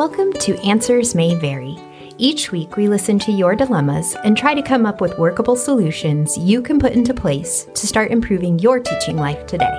Welcome to Answers May Vary. Each week, we listen to your dilemmas and try to come up with workable solutions you can put into place to start improving your teaching life today.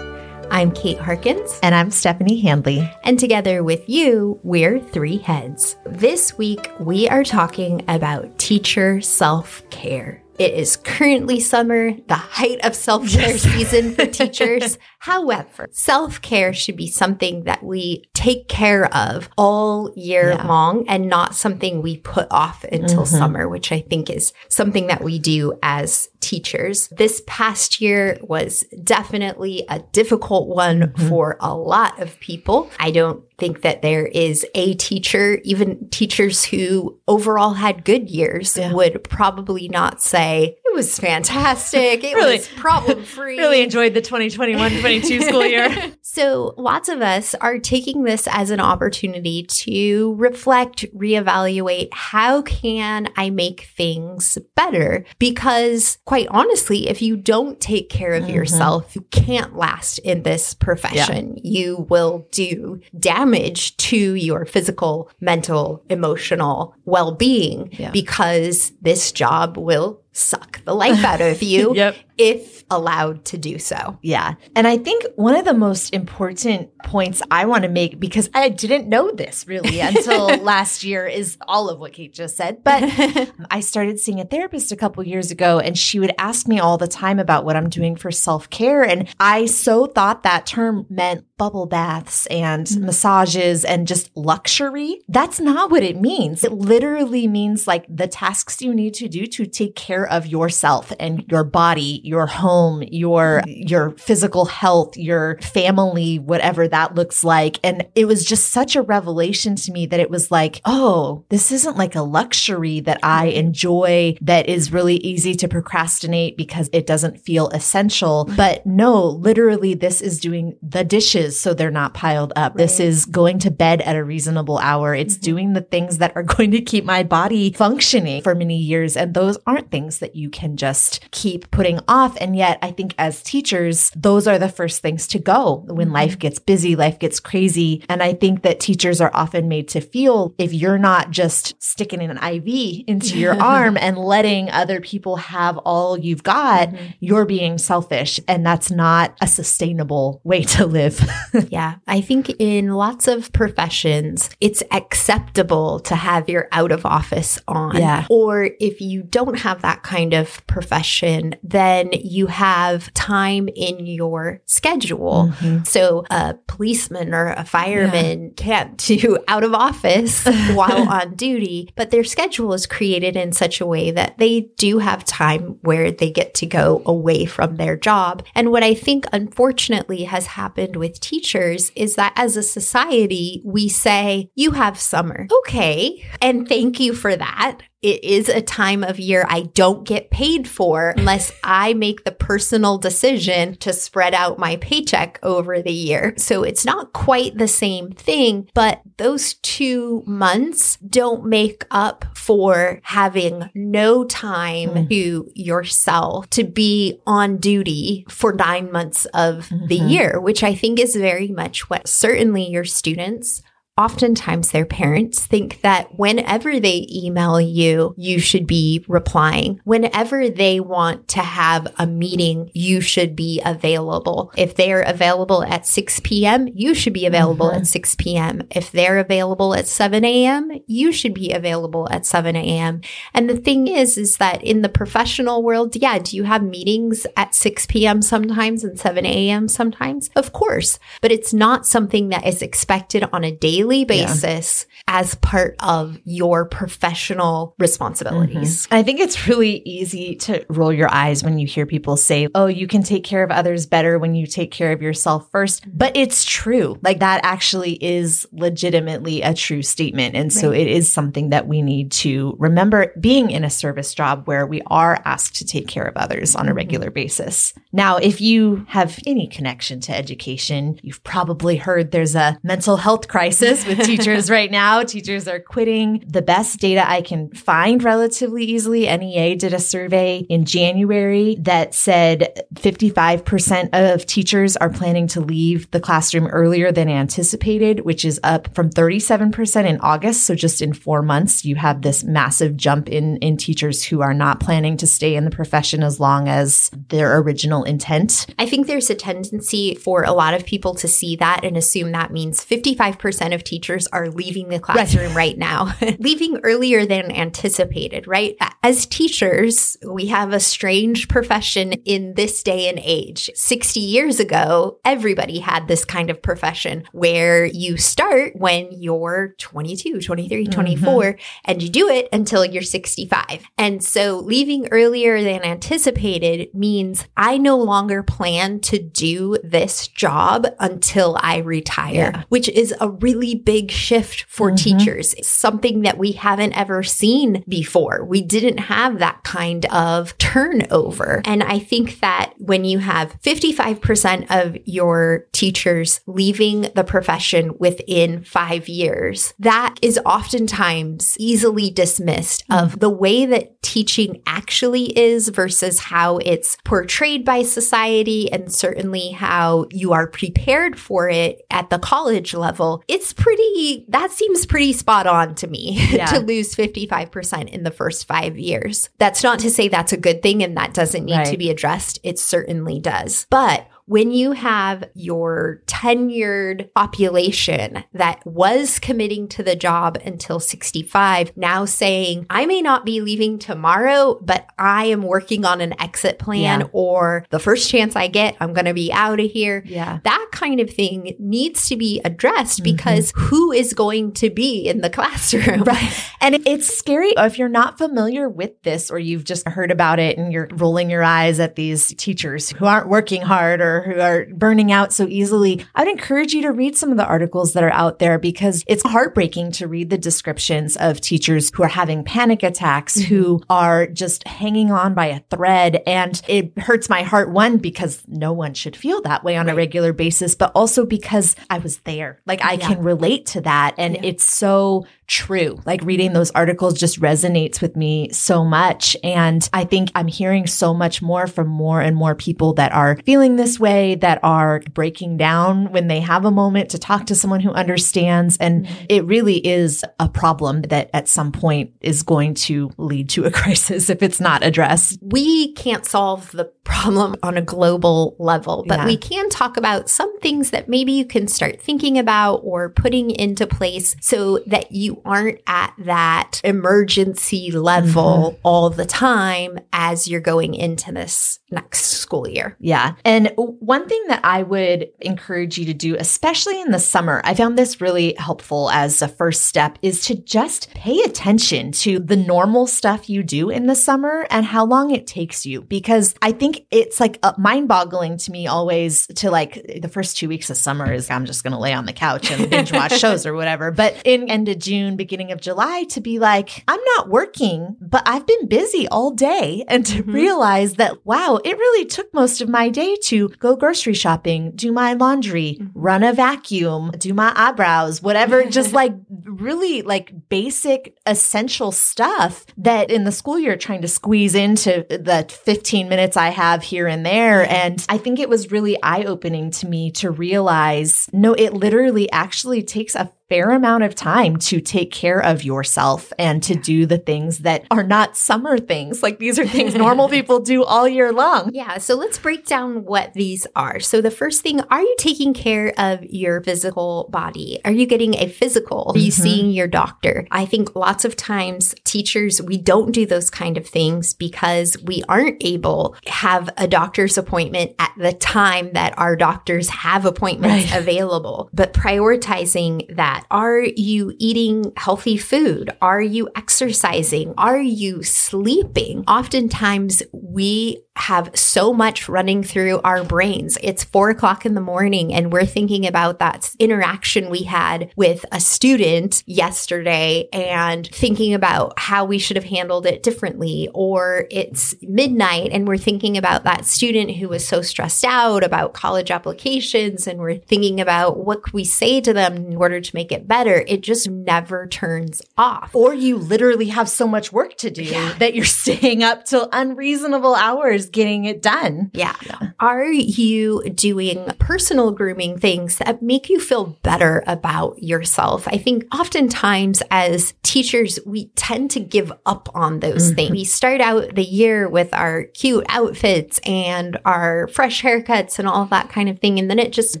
I'm Kate Harkins. And I'm Stephanie Handley. And together with you, we're Three Heads. This week, we are talking about teacher self care. It is currently summer, the height of self care yes. season for teachers. However, self care should be something that we take care of all year yeah. long and not something we put off until mm-hmm. summer, which I think is something that we do as teachers. This past year was definitely a difficult one mm-hmm. for a lot of people. I don't think that there is a teacher, even teachers who overall had good years, yeah. would probably not say was fantastic. It really, was problem free. Really enjoyed the 2021 22 school year. so, lots of us are taking this as an opportunity to reflect, reevaluate how can I make things better? Because, quite honestly, if you don't take care of mm-hmm. yourself, you can't last in this profession. Yeah. You will do damage to your physical, mental, emotional well being yeah. because this job will suck the life out of you yep. if allowed to do so. Yeah. And I think one of the most important points I want to make, because I didn't know this really until last year, is all of what Kate just said. But I started seeing a therapist a couple years ago, and she would ask me all the time about what I'm doing for self care. And I so thought that term meant bubble baths and mm-hmm. massages and just luxury. That's not what it means. It literally means like the tasks you need to do to take care of yourself and your body, your home, your, your physical health, your family, whatever that looks like. And it was just such a revelation to me that it was like, oh, this isn't like a luxury that I enjoy that is really easy to procrastinate because it doesn't feel essential. But no, literally this is doing the dishes so they're not piled up. Right. This is going to bed at a reasonable hour. It's mm-hmm. doing the things that are going to keep my body functioning for many years. And those aren't things that you can just keep putting off. And yet I think as teachers, those are the first things to go when mm-hmm. life gets busy, life gets crazy. And I think that teachers are often made to feel if you're not just sticking an IV into your arm and letting other people have all you've got, mm-hmm. you're being selfish. And that's not a sustainable way to live. yeah. I think in lots of professions, it's acceptable to have your out of office on. Yeah. Or if you don't have that kind of profession, then you have time in your schedule. Mm-hmm. So a policeman or a fireman yeah. can't do out of office while on duty, but their schedule is created in such a way that they do have time where they get to go away from their job. And what I think unfortunately has happened with teachers is that as a society, we say, you have summer. Okay. And thank you for that it is a time of year I don't get paid for unless I make the personal decision to spread out my paycheck over the year. So it's not quite the same thing, but those two months don't make up for having no time mm. to yourself to be on duty for nine months of mm-hmm. the year, which I think is very much what certainly your students oftentimes their parents think that whenever they email you, you should be replying. Whenever they want to have a meeting, you should be available. If they're available at 6 p.m., you should be available mm-hmm. at 6 p.m. If they're available at 7 a.m., you should be available at 7 a.m. And the thing is, is that in the professional world, yeah, do you have meetings at 6 p.m. sometimes and 7 a.m. sometimes? Of course, but it's not something that is expected on a daily daily basis yeah. as part of your professional responsibilities. Mm-hmm. I think it's really easy to roll your eyes when you hear people say, oh, you can take care of others better when you take care of yourself first. But it's true. Like that actually is legitimately a true statement. And so right. it is something that we need to remember being in a service job where we are asked to take care of others on a mm-hmm. regular mm-hmm. basis. Now, if you have any connection to education, you've probably heard there's a mental health crisis crisis with teachers right now. Teachers are quitting. The best data I can find relatively easily, NEA did a survey in January that said 55% of teachers are planning to leave the classroom earlier than anticipated, which is up from 37% in August. So just in four months, you have this massive jump in, in teachers who are not planning to stay in the profession as long as their original intent. I think there's a tendency for a lot of people to see that and assume that means 55% of teachers are leaving the classroom right, right now, leaving earlier than anticipated, right? As teachers, we have a strange profession in this day and age. 60 years ago, everybody had this kind of profession where you start when you're 22, 23, mm-hmm. 24, mm-hmm. and you do it until you're 65. And so leaving earlier than anticipated means I no longer plan to do this job until I retire, yeah. which is a really big shift for mm-hmm. teachers. It's something that we haven't ever seen before. We didn't have that kind of turnover. And I think that when you have 55% of your teachers leaving the profession within five years, that is oftentimes easily dismissed of mm-hmm. the way that teaching actually is versus how it's portrayed by society and certainly how you are prepared for it at the college level. It's pretty, that seems pretty spot on to me yeah. to lose 55% in the first five years. That's not to say that's a good thing and that doesn't need right. to be addressed. It certainly does. But when you have your tenured population that was committing to the job until 65 now saying, I may not be leaving tomorrow, but I am working on an exit plan yeah. or the first chance I get, I'm going to be out of here. Yeah. That kind of thing needs to be addressed mm-hmm. because who is going to be in the classroom? Right. And it's scary if you're not familiar with this or you've just heard about it and you're rolling your eyes at these teachers who aren't working hard or who are burning out so easily, I'd encourage you to read some of the articles that are out there because it's heartbreaking to read the descriptions of teachers who are having panic attacks, mm-hmm. who are just hanging on by a thread. And it hurts my heart, one, because no one should feel that way on right. a regular basis, but also because I was there. Like I yeah. can relate to that. And yeah. it's so true. Like reading those articles just resonates with me so much. And I think I'm hearing so much more from more and more people that are feeling this way, that are breaking down when they have a moment to talk to someone who understands. And mm-hmm. it really is a problem that at some point is going to lead to a crisis if it's not addressed. We can't solve the problem on a global level, but yeah. we can talk about some things that maybe you can start thinking about or putting into place so that you aren't at that emergency level mm-hmm. all the time as you're going into this next school year. Yeah. And one thing that I would encourage you to do, especially in the summer, I found this really helpful as a first step is to just pay attention to the normal stuff you do in the summer and how long it takes you. Because I think it's like mind boggling to me always to like the first two weeks of summer is I'm just going to lay on the couch and binge watch shows or whatever. But in end of June, June, beginning of July to be like, I'm not working, but I've been busy all day. And to mm-hmm. realize that, wow, it really took most of my day to go grocery shopping, do my laundry, mm-hmm. run a vacuum, do my eyebrows, whatever, just like really like basic essential stuff that in the school year trying to squeeze into the 15 minutes I have here and there. And I think it was really eye opening to me to realize no, it literally actually takes a fair amount of time to take care of yourself and to do the things that are not summer things. Like these are things normal people do all year long. Yeah. So let's break down what these are. So the first thing, are you taking care of your physical body? Are you getting a physical? Are you mm-hmm. seeing your doctor? I think lots of times teachers, we don't do those kind of things because we aren't able have a doctor's appointment at the time that our doctors have appointments right. available. But prioritizing that that? Are you eating healthy food? Are you exercising? Are you sleeping? Oftentimes we have so much running through our brains. It's four o'clock in the morning and we're thinking about that interaction we had with a student yesterday and thinking about how we should have handled it differently. Or it's midnight and we're thinking about that student who was so stressed out about college applications and we're thinking about what we say to them in order to make make it better. It just never turns off. Or you literally have so much work to do yeah. that you're staying up till unreasonable hours getting it done. Yeah. yeah. Are you doing personal grooming things that make you feel better about yourself? I think oftentimes as teachers, we tend to give up on those mm-hmm. things. We start out the year with our cute outfits and our fresh haircuts and all that kind of thing. And then it just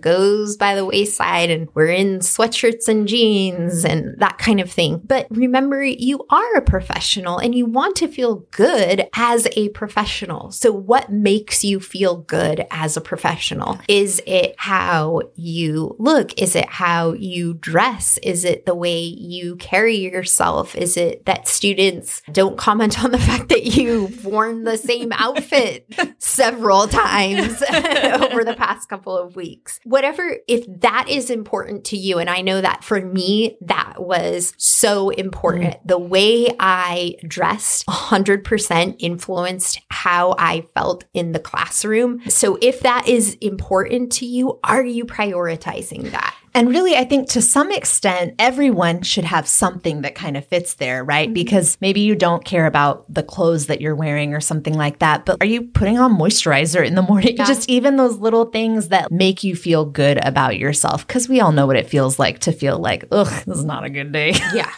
goes by the wayside and we're in sweatshirts and jeans and that kind of thing. But remember, you are a professional and you want to feel good as a professional. So what makes you feel good as a professional? Is it how you look? Is it how you dress? Is it the way you carry yourself? Is it that students don't comment on the fact that you've worn the same outfit several times over the past couple of weeks? Whatever, if that is important to you, and I know that for me, that was so important. Mm. The way I dressed 100% influenced how I felt in the classroom. So if that is important to you, are you prioritizing that? And really, I think to some extent, everyone should have something that kind of fits there, right? Mm-hmm. Because maybe you don't care about the clothes that you're wearing or something like that, but are you putting on moisturizer in the morning? Yeah. Just even those little things that make you feel good about yourself. Cause we all know what it feels like to feel like, ugh, this is not a good day. Yeah.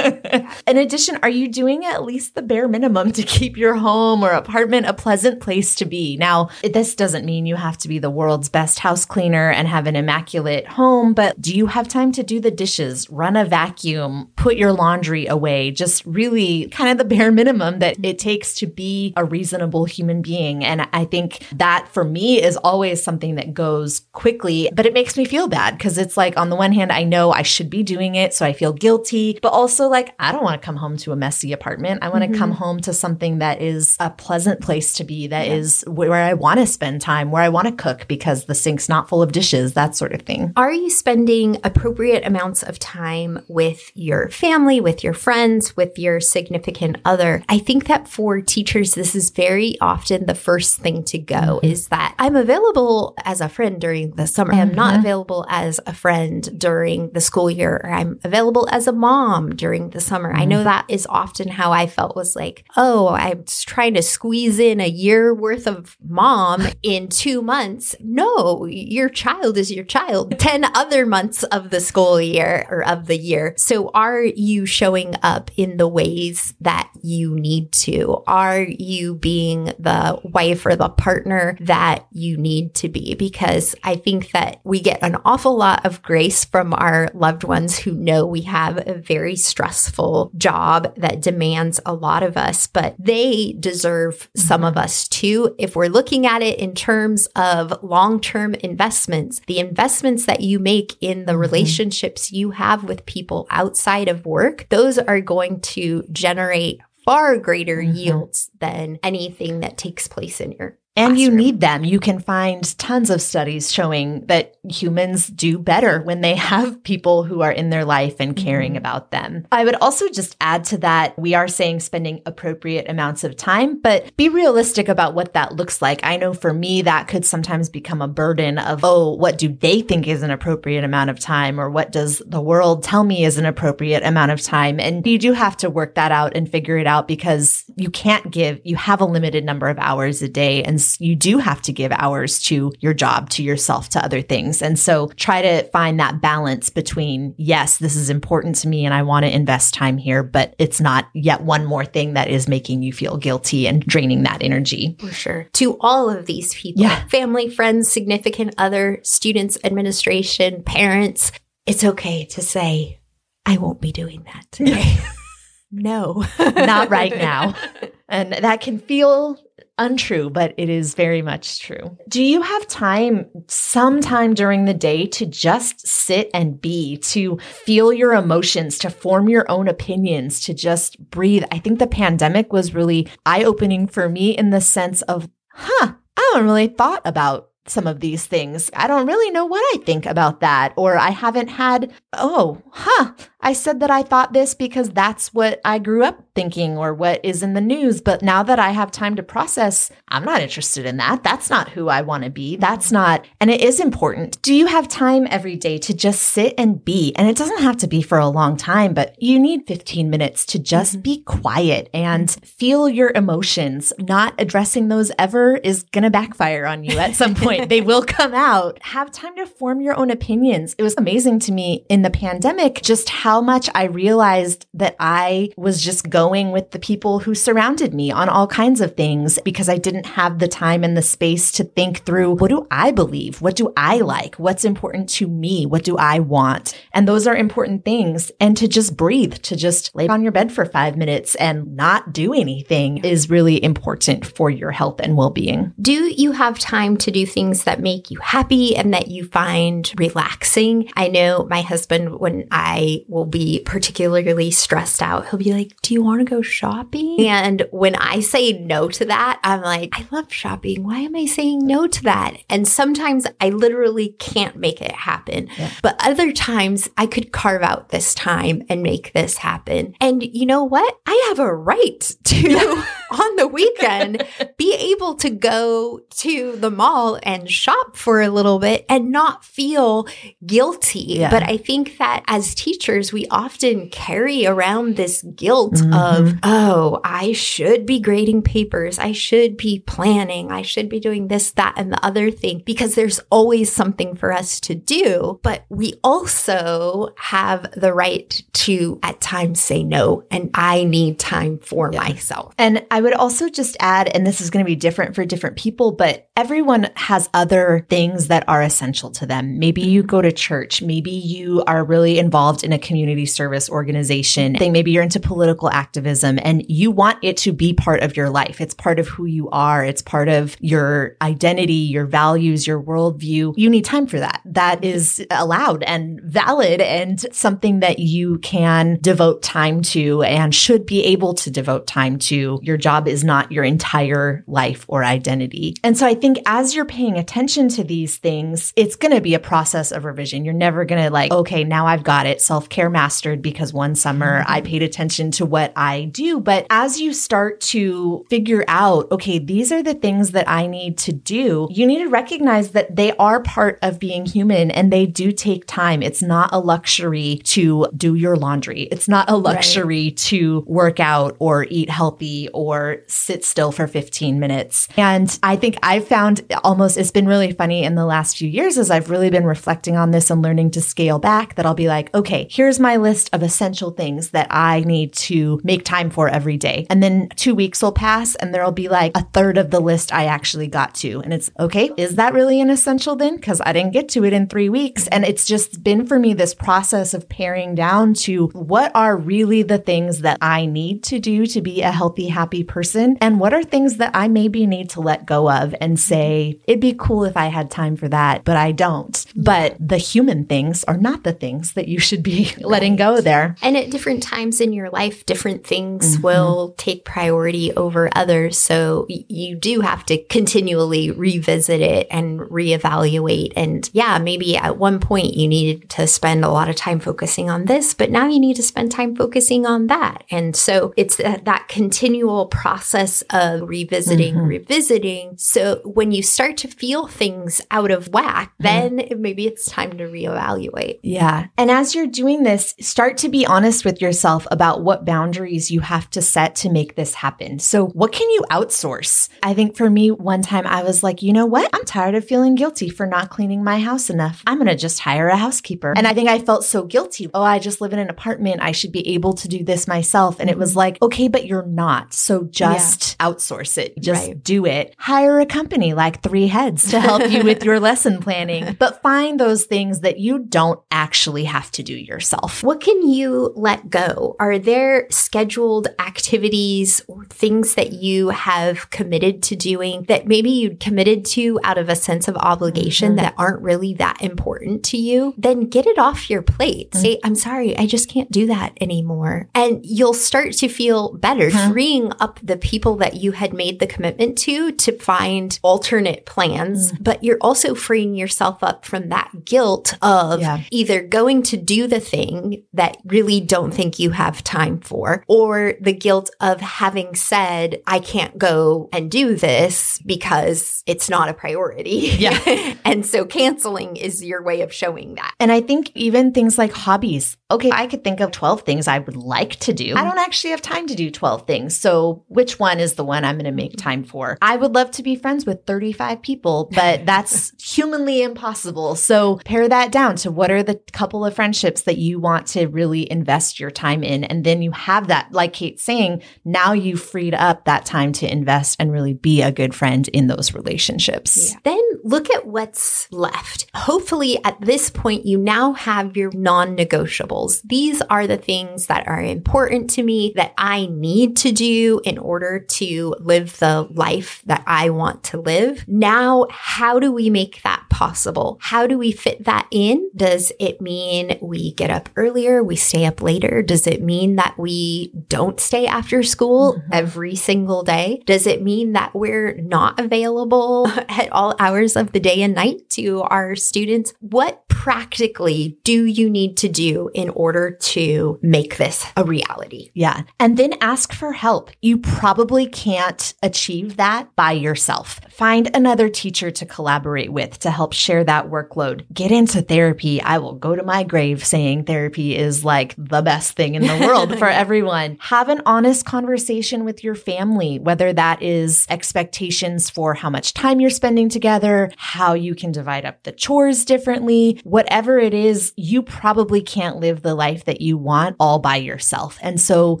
in addition, are you doing at least the bare minimum to keep your home or apartment a pleasant place to be? Now, this doesn't mean you have to be the world's best house cleaner and have an immaculate home, but do you have time to do the dishes, run a vacuum, put your laundry away? Just really kind of the bare minimum that it takes to be a reasonable human being. And I think that for me is always something that goes quickly, but it makes me feel bad because it's like, on the one hand, I know I should be doing it. So I feel guilty, but also like, I don't want to come home to a messy apartment. I want to mm-hmm. come home to something that is a pleasant place to be, That yeah. is where I want to spend time, where I want to cook because the sink's not full of dishes, that sort of thing. Are you spending spending appropriate amounts of time with your family, with your friends, with your significant other. I think that for teachers, this is very often the first thing to go mm-hmm. is that I'm available as a friend during the summer. Mm-hmm. I am not mm-hmm. available as a friend during the school year, or I'm available as a mom during the summer. Mm-hmm. I know mm-hmm. that is often how I felt was like, oh, I'm trying to squeeze in a year worth of mom in two months. No, your child is your child. 10 other months of the school year or of the year. So are you showing up in the ways that you need to? Are you being the wife or the partner that you need to be? Because I think that we get an awful lot of grace from our loved ones who know we have a very stressful job that demands a lot of us, but they deserve some of us too. If we're looking at it in terms of long term investments, the investments that you make in the mm-hmm. relationships you have with people outside of work, those are going to generate far greater mm-hmm. yields than anything that takes place in your and you need them. You can find tons of studies showing that humans do better when they have people who are in their life and caring mm-hmm. about them. I would also just add to that we are saying spending appropriate amounts of time, but be realistic about what that looks like. I know for me, that could sometimes become a burden of, oh, what do they think is an appropriate amount of time? Or what does the world tell me is an appropriate amount of time? And you do have to work that out and figure it out because you can't give, you have a limited number of hours a day. And you do have to give hours to your job, to yourself, to other things. And so try to find that balance between, yes, this is important to me and I want to invest time here, but it's not yet one more thing that is making you feel guilty and draining that energy. For sure. To all of these people, yeah. family, friends, significant other, students, administration, parents, it's okay to say, I won't be doing that today. no, not right now. And that can feel untrue, but it is very much true. Do you have time sometime during the day to just sit and be, to feel your emotions, to form your own opinions, to just breathe? I think the pandemic was really eye opening for me in the sense of, huh, I haven't really thought about some of these things. I don't really know what I think about that. Or I haven't had, oh, huh, I said that I thought this because that's what I grew up thinking or what is in the news. But now that I have time to process, I'm not interested in that. That's not who I want to be. That's not, and it is important. Do you have time every day to just sit and be? And it doesn't have to be for a long time, but you need 15 minutes to just mm-hmm. be quiet and feel your emotions. Not addressing those ever is going to backfire on you at some point. they will come out. Have time to form your own opinions. It was amazing to me in the pandemic just how much I realized that I was just going with the people who surrounded me on all kinds of things because I didn't have the time and the space to think through what do I believe? What do I like? What's important to me? What do I want? And those are important things. And to just breathe, to just lay on your bed for five minutes and not do anything is really important for your health and well being. Do you have time to do things that make you happy and that you find relaxing? I know my husband, when I be particularly stressed out, he'll be like, Do you want want to go shopping? And when I say no to that, I'm like, I love shopping. Why am I saying no to that? And sometimes I literally can't make it happen. Yeah. But other times I could carve out this time and make this happen. And you know what? I have a right to, on the weekend, be able to go to the mall and shop for a little bit and not feel guilty. Yeah. But I think that as teachers, we often carry around this guilt mm-hmm. of, oh, I should be grading papers. I should be planning. I should be doing this, that, and the other thing because there's always something for us to do. But we also have the right to at times say no. And I need time for yeah. myself. And I would also just add, and this is going to be different for different people, but everyone has other things that are essential to them. Maybe you go to church. Maybe you are really involved in a community service organization. Maybe you're into political activism and you want it to be part of your life. It's part of who you are. It's part of your identity, your values, your worldview. You need time for that. That is allowed and valid and something that you can devote time to and should be able to devote time to. Your job is not your entire life or identity. And so I think as you're paying attention to these things, it's going to be a process of revision. You're never going to like, okay, now I've got it self care mastered because one summer mm-hmm. I paid attention to what I I do. But as you start to figure out, okay, these are the things that I need to do, you need to recognize that they are part of being human and they do take time. It's not a luxury to do your laundry. It's not a luxury right. to work out or eat healthy or sit still for 15 minutes. And I think I've found almost it's been really funny in the last few years as I've really been reflecting on this and learning to scale back that I'll be like, okay, here's my list of essential things that I need to make make time for every day. And then two weeks will pass and there'll be like a third of the list I actually got to. And it's okay. Is that really an essential then? Because I didn't get to it in three weeks. And it's just been for me this process of paring down to what are really the things that I need to do to be a healthy, happy person? And what are things that I maybe need to let go of and say, it'd be cool if I had time for that, but I don't. But the human things are not the things that you should be letting go there. And at different times in your life, different things mm-hmm. will take priority over others. So you do have to continually revisit it and reevaluate. And yeah, maybe at one point you needed to spend a lot of time focusing on this, but now you need to spend time focusing on that. And so it's that, that continual process of revisiting, mm-hmm. revisiting. So when you start to feel things out of whack, mm-hmm. then maybe it's time to reevaluate. Yeah. And as you're doing this, start to be honest with yourself about what boundaries you have to set to make this happen. So what can you outsource? I think for me, one time I was like, you know what? I'm tired of feeling guilty for not cleaning my house enough. I'm going to just hire a housekeeper. And I think I felt so guilty. Oh, I just live in an apartment. I should be able to do this myself. And it was mm-hmm. like, okay, but you're not. So just yeah. outsource it. Just right. do it. Hire a company like Three Heads to help you with your lesson planning, but find those things that you don't actually have to do yourself. What can you let go? Are there scheduled activities or things that you have committed to doing that maybe you'd committed to out of a sense of obligation mm-hmm. that aren't really that important to you, then get it off your plate. Mm-hmm. Say, I'm sorry, I just can't do that anymore. And you'll start to feel better, mm-hmm. freeing up the people that you had made the commitment to to find alternate plans, mm-hmm. but you're also freeing yourself up from from that guilt of yeah. either going to do the thing that really don't think you have time for, or the guilt of having said, I can't go and do this because it's not a priority. Yeah. and so canceling is your way of showing that. And I think even things like hobbies. Okay, I could think of 12 things I would like to do. I don't actually have time to do 12 things. So which one is the one I'm going to make time for? I would love to be friends with 35 people, but that's humanly impossible. So pare that down to what are the couple of friendships that you want to really invest your time in. And then you have that, like Kate's saying, now you freed up that time to invest and really be a good friend in those relationships. Yeah. Then look at what's left. Hopefully at this point, you now have your non negotiables. These are the things that are important to me that I need to do in order to live the life that I want to live. Now, how do we make that possible? How do we fit that in? Does it mean we get up earlier? We stay up later? Does it mean that we don't stay after school mm-hmm. every single day? Does it mean that we're not available at all hours of the day and night to our students? What practically do you need to do in order to make this a reality? Yeah. And then ask for help. You probably can't achieve that by yourself. Find another teacher to collaborate with to help share that workload. Get into therapy. I will go to my grave saying therapy is like the best thing in the world for everyone. Have an honest conversation with your family, whether that is expectations for how much time you're spending together, how you can divide up the chores differently, whatever it is, you probably can't live the life that you want all by yourself. And so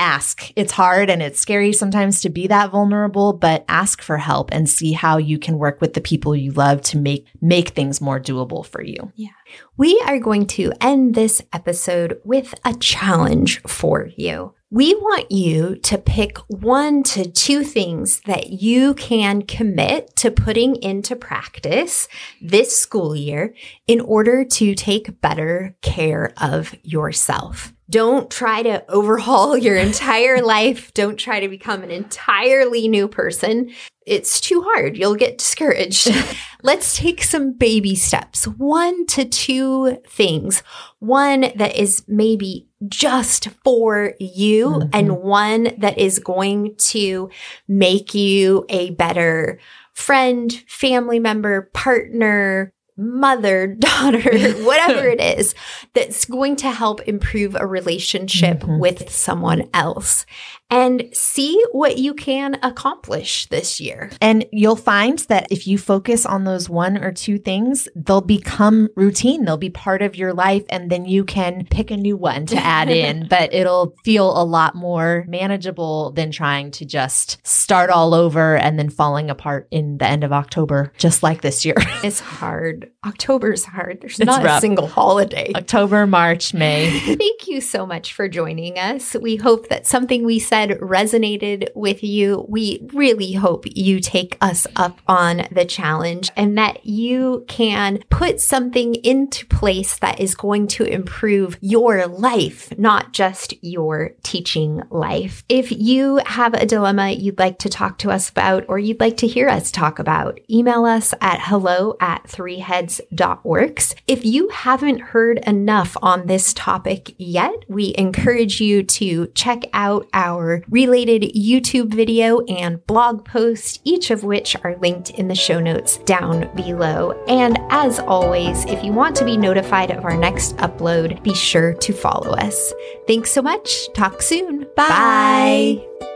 ask. It's hard and it's scary sometimes to be that vulnerable, but ask for help and see how you can work with the people you love to make make things more doable for you. Yeah. We are going to end this episode with a challenge for you. We want you to pick one to two things that you can commit to putting into practice this school year in order to take better care of yourself. Don't try to overhaul your entire life. Don't try to become an entirely new person. It's too hard. You'll get discouraged. Let's take some baby steps. One to two things. One that is maybe just for you mm-hmm. and one that is going to make you a better friend, family member, partner, mother, daughter, whatever it is that's going to help improve a relationship mm-hmm. with someone else and see what you can accomplish this year. And you'll find that if you focus on those one or two things, they'll become routine. They'll be part of your life. And then you can pick a new one to add in, but it'll feel a lot more manageable than trying to just start all over and then falling apart in the end of October, just like this year. it's hard. October's hard. There's it's not rough. a single holiday. October, March, May. Thank you so much for joining us. We hope that something we said said resonated with you, we really hope you take us up on the challenge and that you can put something into place that is going to improve your life, not just your teaching life. If you have a dilemma you'd like to talk to us about or you'd like to hear us talk about, email us at hello at threeheads.works. If you haven't heard enough on this topic yet, we encourage you to check out related YouTube video and blog post, each of which are linked in the show notes down below. And as always, if you want to be notified of our next upload, be sure to follow us. Thanks so much. Talk soon. Bye. Bye.